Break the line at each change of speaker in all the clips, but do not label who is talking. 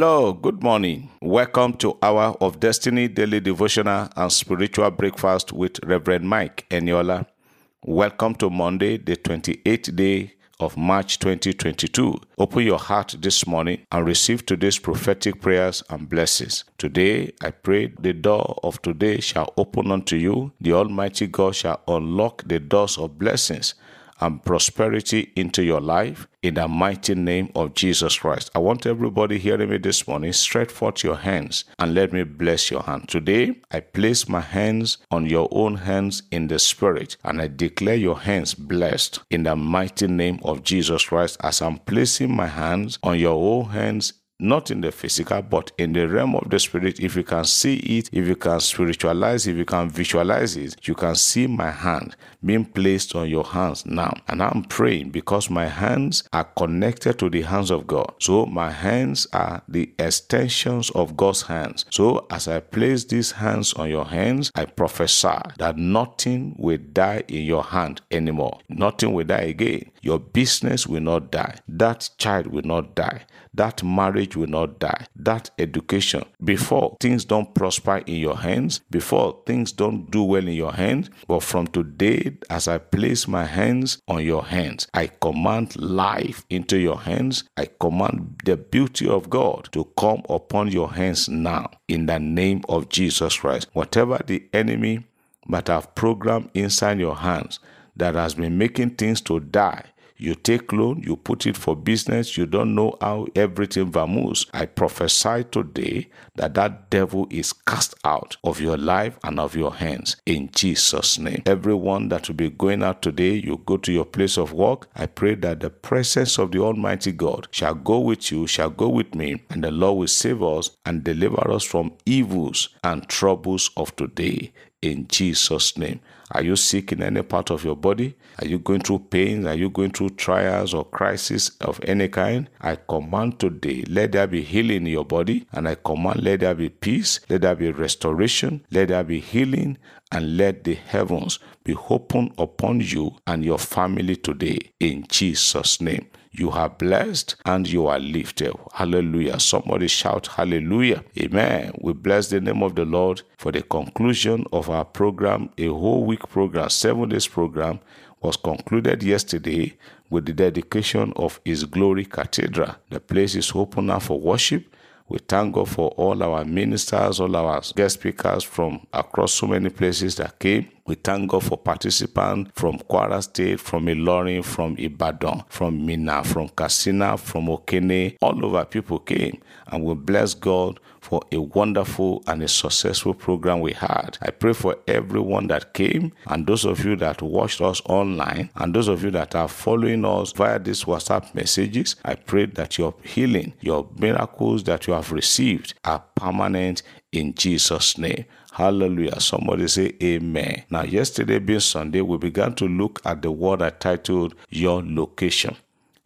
Hello, good morning. Welcome to Hour of Destiny Daily Devotional and Spiritual Breakfast with Reverend Mike Eniola. Welcome to Monday, the 28th day of March 2022. Open your heart this morning and receive today's prophetic prayers and blessings. Today, I pray the door of today shall open unto you. The Almighty God shall unlock the doors of blessings and prosperity into your life in the mighty name of Jesus Christ. I want everybody hearing me this morning, stretch forth your hands and let me bless your hand. Today, I place my hands on your own hands in the spirit and I declare your hands blessed in the mighty name of Jesus Christ as I'm placing my hands on your own hands not in the physical, but in the realm of the spirit. If you can see it, if you can spiritualize, if you can visualize it, you can see my hand being placed on your hands now. And I'm praying because my hands are connected to the hands of God. So my hands are the extensions of God's hands. So as I place these hands on your hands, I prophesy that nothing will die in your hand anymore. Nothing will die again. Your business will not die. That child will not die. That marriage will not die. That education, before things don't prosper in your hands, before things don't do well in your hands, but from today, as I place my hands on your hands, I command life into your hands. I command the beauty of God to come upon your hands now in the name of Jesus Christ. Whatever the enemy might have programmed inside your hands that has been making things to die, you take loan, you put it for business, you don't know how everything moves. I prophesy today that that devil is cast out of your life and of your hands in Jesus' name. Everyone that will be going out today, you go to your place of work. I pray that the presence of the Almighty God shall go with you, shall go with me, and the Lord will save us and deliver us from evils and troubles of today in Jesus' name. Are you sick in any part of your body? Are you going through pains? Are you going through trials or crisis of any kind? I command today, let there be healing in your body, and I command, let there be peace, let there be restoration, let there be healing, and let the heavens be open upon you and your family today in Jesus' name. You are blessed and you are lifted. Hallelujah. Somebody shout hallelujah. Amen. We bless the name of the Lord for the conclusion of our program, a whole week program, seven days program was concluded yesterday with the dedication of His Glory Cathedral. The place is open now for worship. We thank God for all our ministers, all our guest speakers from across so many places that came. We thank God for participants from Kwara State, from Ilorin, from Ibadan, from Minna, from Katsina, from Okene. All over people came. And we bless God for a wonderful and a successful program we had. I pray for everyone that came and those of you that watched us online and those of you that are following us via these WhatsApp messages. I pray that your healing, your miracles that you have received are permanent in Jesus' name. Hallelujah. Somebody say amen. Now, yesterday being Sunday, we began to look at the word I titled Your Location.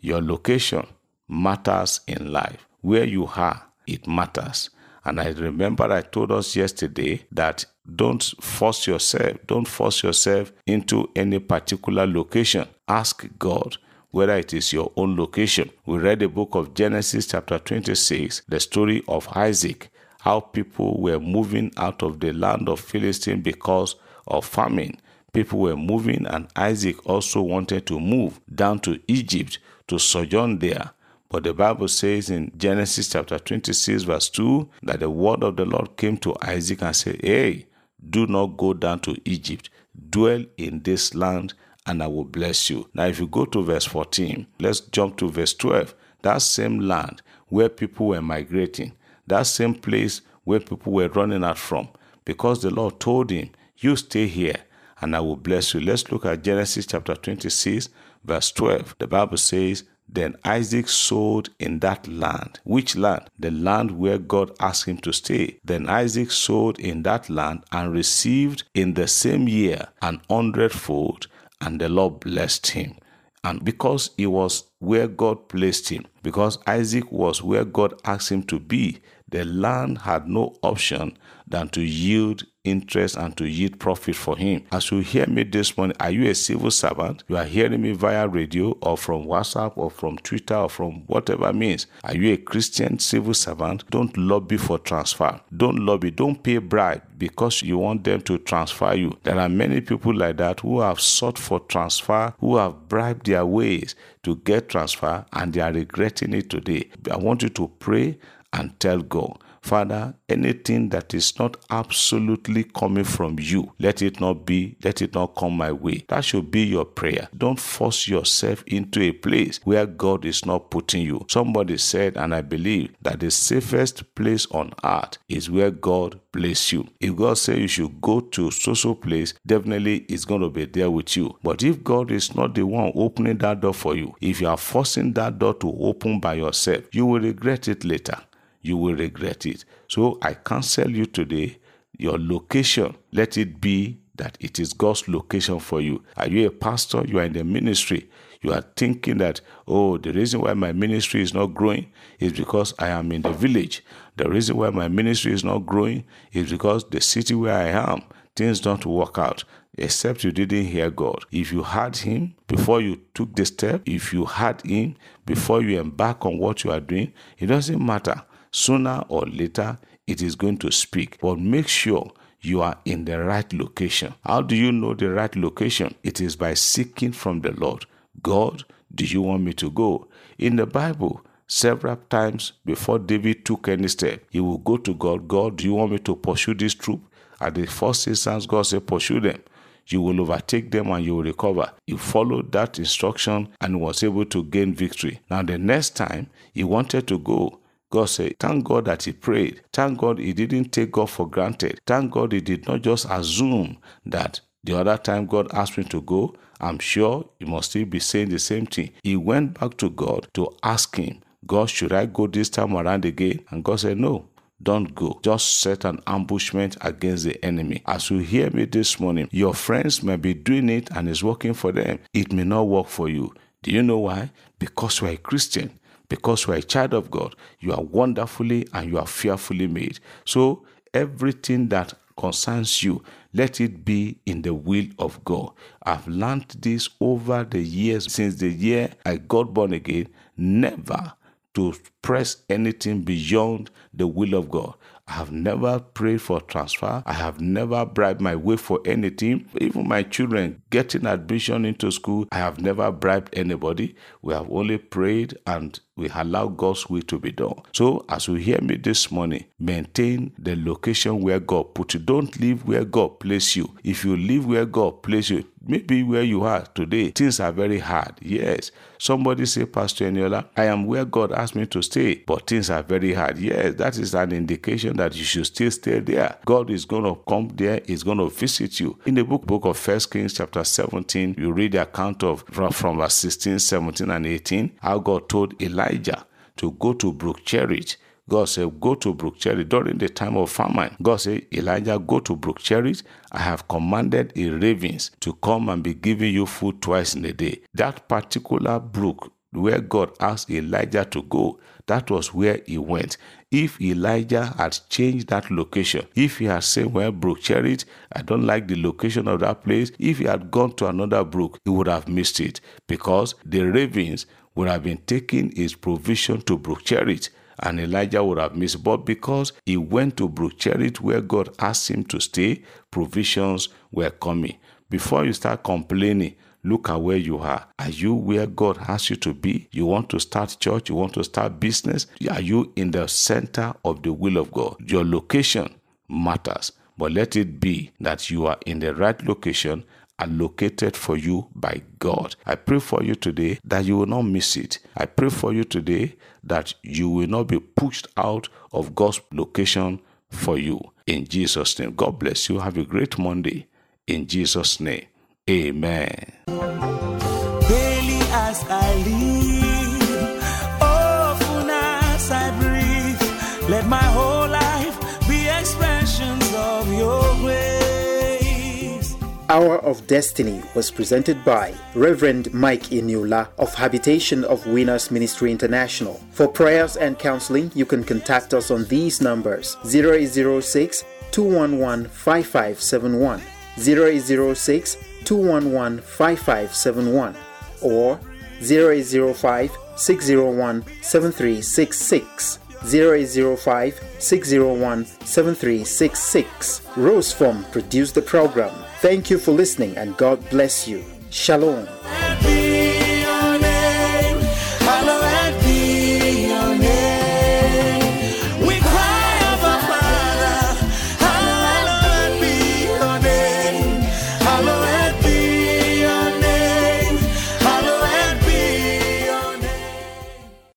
Your location matters in life. Where you are, it matters. And I remember I told us yesterday that don't force yourself, don't force yourself into any particular location. Ask God whether it is your own location. We read the book of Genesis, chapter 26, the story of Isaac, how people were moving out of the land of Philistine because of famine. People were moving, and Isaac also wanted to move down to Egypt to sojourn there. But the Bible says in Genesis chapter 26, verse 2, that the word of the Lord came to Isaac and said, Hey, do not go down to Egypt. Dwell in this land, and I will bless you. Now, if you go to verse 14, let's jump to verse 12. That same land where people were migrating, that same place where people were running out from, because the Lord told him, You stay here, and I will bless you. Let's look at Genesis chapter 26, verse 12. The Bible says, Then Isaac sowed in that land. Which land? The land where God asked him to stay. Then Isaac sowed in that land and received in the same year an hundredfold, and the Lord blessed him. And because he was where God placed him, because Isaac was where God asked him to be, the land had no option than to yield interest and to yield profit for him. As you hear me this morning, are you a civil servant? You are hearing me via radio or from WhatsApp or from Twitter or from whatever means. Are you a Christian civil servant? Don't lobby for transfer. Don't lobby. Don't pay bribe because you want them to transfer you. There are many people like that who have sought for transfer, who have bribed their ways to get transfer and they are regretting it today. I want you to pray and tell God, Father, anything that is not absolutely coming from you, let it not be, let it not come my way. That should be your prayer. Don't force yourself into a place where God is not putting you. Somebody said, and I believe that the safest place on earth is where God place you. If God says you should go to social place, definitely it's going to be there with you. But if God is not the one opening that door for you, if you are forcing that door to open by yourself, you will regret it later you will regret it. So I cancel you today, your location, let it be that it is God's location for you. Are you a pastor? You are in the ministry. You are thinking that, oh, the reason why my ministry is not growing is because I am in the village. The reason why my ministry is not growing is because the city where I am, things don't work out except you didn't hear God. If you heard Him before you took the step, if you heard Him before you embark on what you are doing, it doesn't matter sooner or later it is going to speak. But make sure you are in the right location. How do you know the right location? It is by seeking from the Lord. God, do you want me to go? In the Bible, several times before David took any step, he will go to God. God, do you want me to pursue this troop? At the first instance, God said, pursue them. You will overtake them and you will recover. He followed that instruction and was able to gain victory. Now, the next time he wanted to go, God said, Thank God that he prayed. Thank God he didn't take God for granted. Thank God he did not just assume that the other time God asked me to go, I'm sure he must still be saying the same thing. He went back to God to ask him, God, should I go this time around again? And God said, No, don't go. Just set an ambushment against the enemy. As you hear me this morning, your friends may be doing it and it's working for them. It may not work for you. Do you know why? Because you are a Christian because you are a child of God, you are wonderfully and you are fearfully made. So everything that concerns you, let it be in the will of God. I've learned this over the years since the year I got born again, never to press anything beyond the will of God. I have never prayed for transfer. I have never bribed my way for anything. Even my children getting admission into school, I have never bribed anybody. We have only prayed and we allow God's will to be done. So, as you hear me this morning, maintain the location where God put you. Don't live where God placed you. If you live where God placed you, maybe where you are today, things are very hard. Yes. Somebody say, Pastor Eniola, I am where God asked me to stay, but things are very hard. Yes, that is an indication that you should still stay there. God is going to come there, He's going to visit you. In the book, book of First Kings, chapter 17, you read the account of from, verse 16, 17, and 18, how God told Elijah to go to Brook Cherith God said, Go to Brook Cherith during the time of famine. God said, Elijah, go to Brook Cherith. I have commanded the ravens to come and be giving you food twice in a day. That particular brook where God asked Elijah to go, that was where he went. If Elijah had changed that location, if he had said, Well, Brook Cherith, I don't like the location of that place, if he had gone to another brook, he would have missed it because the ravens would have been taking his provision to Brook Cherith and Elijah would have missed. But because he went to Brook Cherith where God asked him to stay, provisions were coming. Before you start complaining, look at where you are. Are you where God has you to be? You want to start church? You want to start business? Are you in the center of the will of God? Your location matters, but let it be that you are in the right location allocated for you by God. I pray for you today that you will not miss it. I pray for you today that you will not be pushed out of God's location for you. In Jesus' name. God bless you. Have a great Monday. In Jesus' name. Amen.
Daily as I live, often as I breathe, let my whole life be expressions of your grace.
Hour of Destiny was presented by Reverend Mike Eniola of Habitation of Winners Ministry International. For prayers and counseling, you can contact us on these numbers 0806 211 5571, 0806 211 5571, or 0805 601 7366. 0805 601 7366. Rose Form produced the program. Thank you for listening and God bless you. Shalom.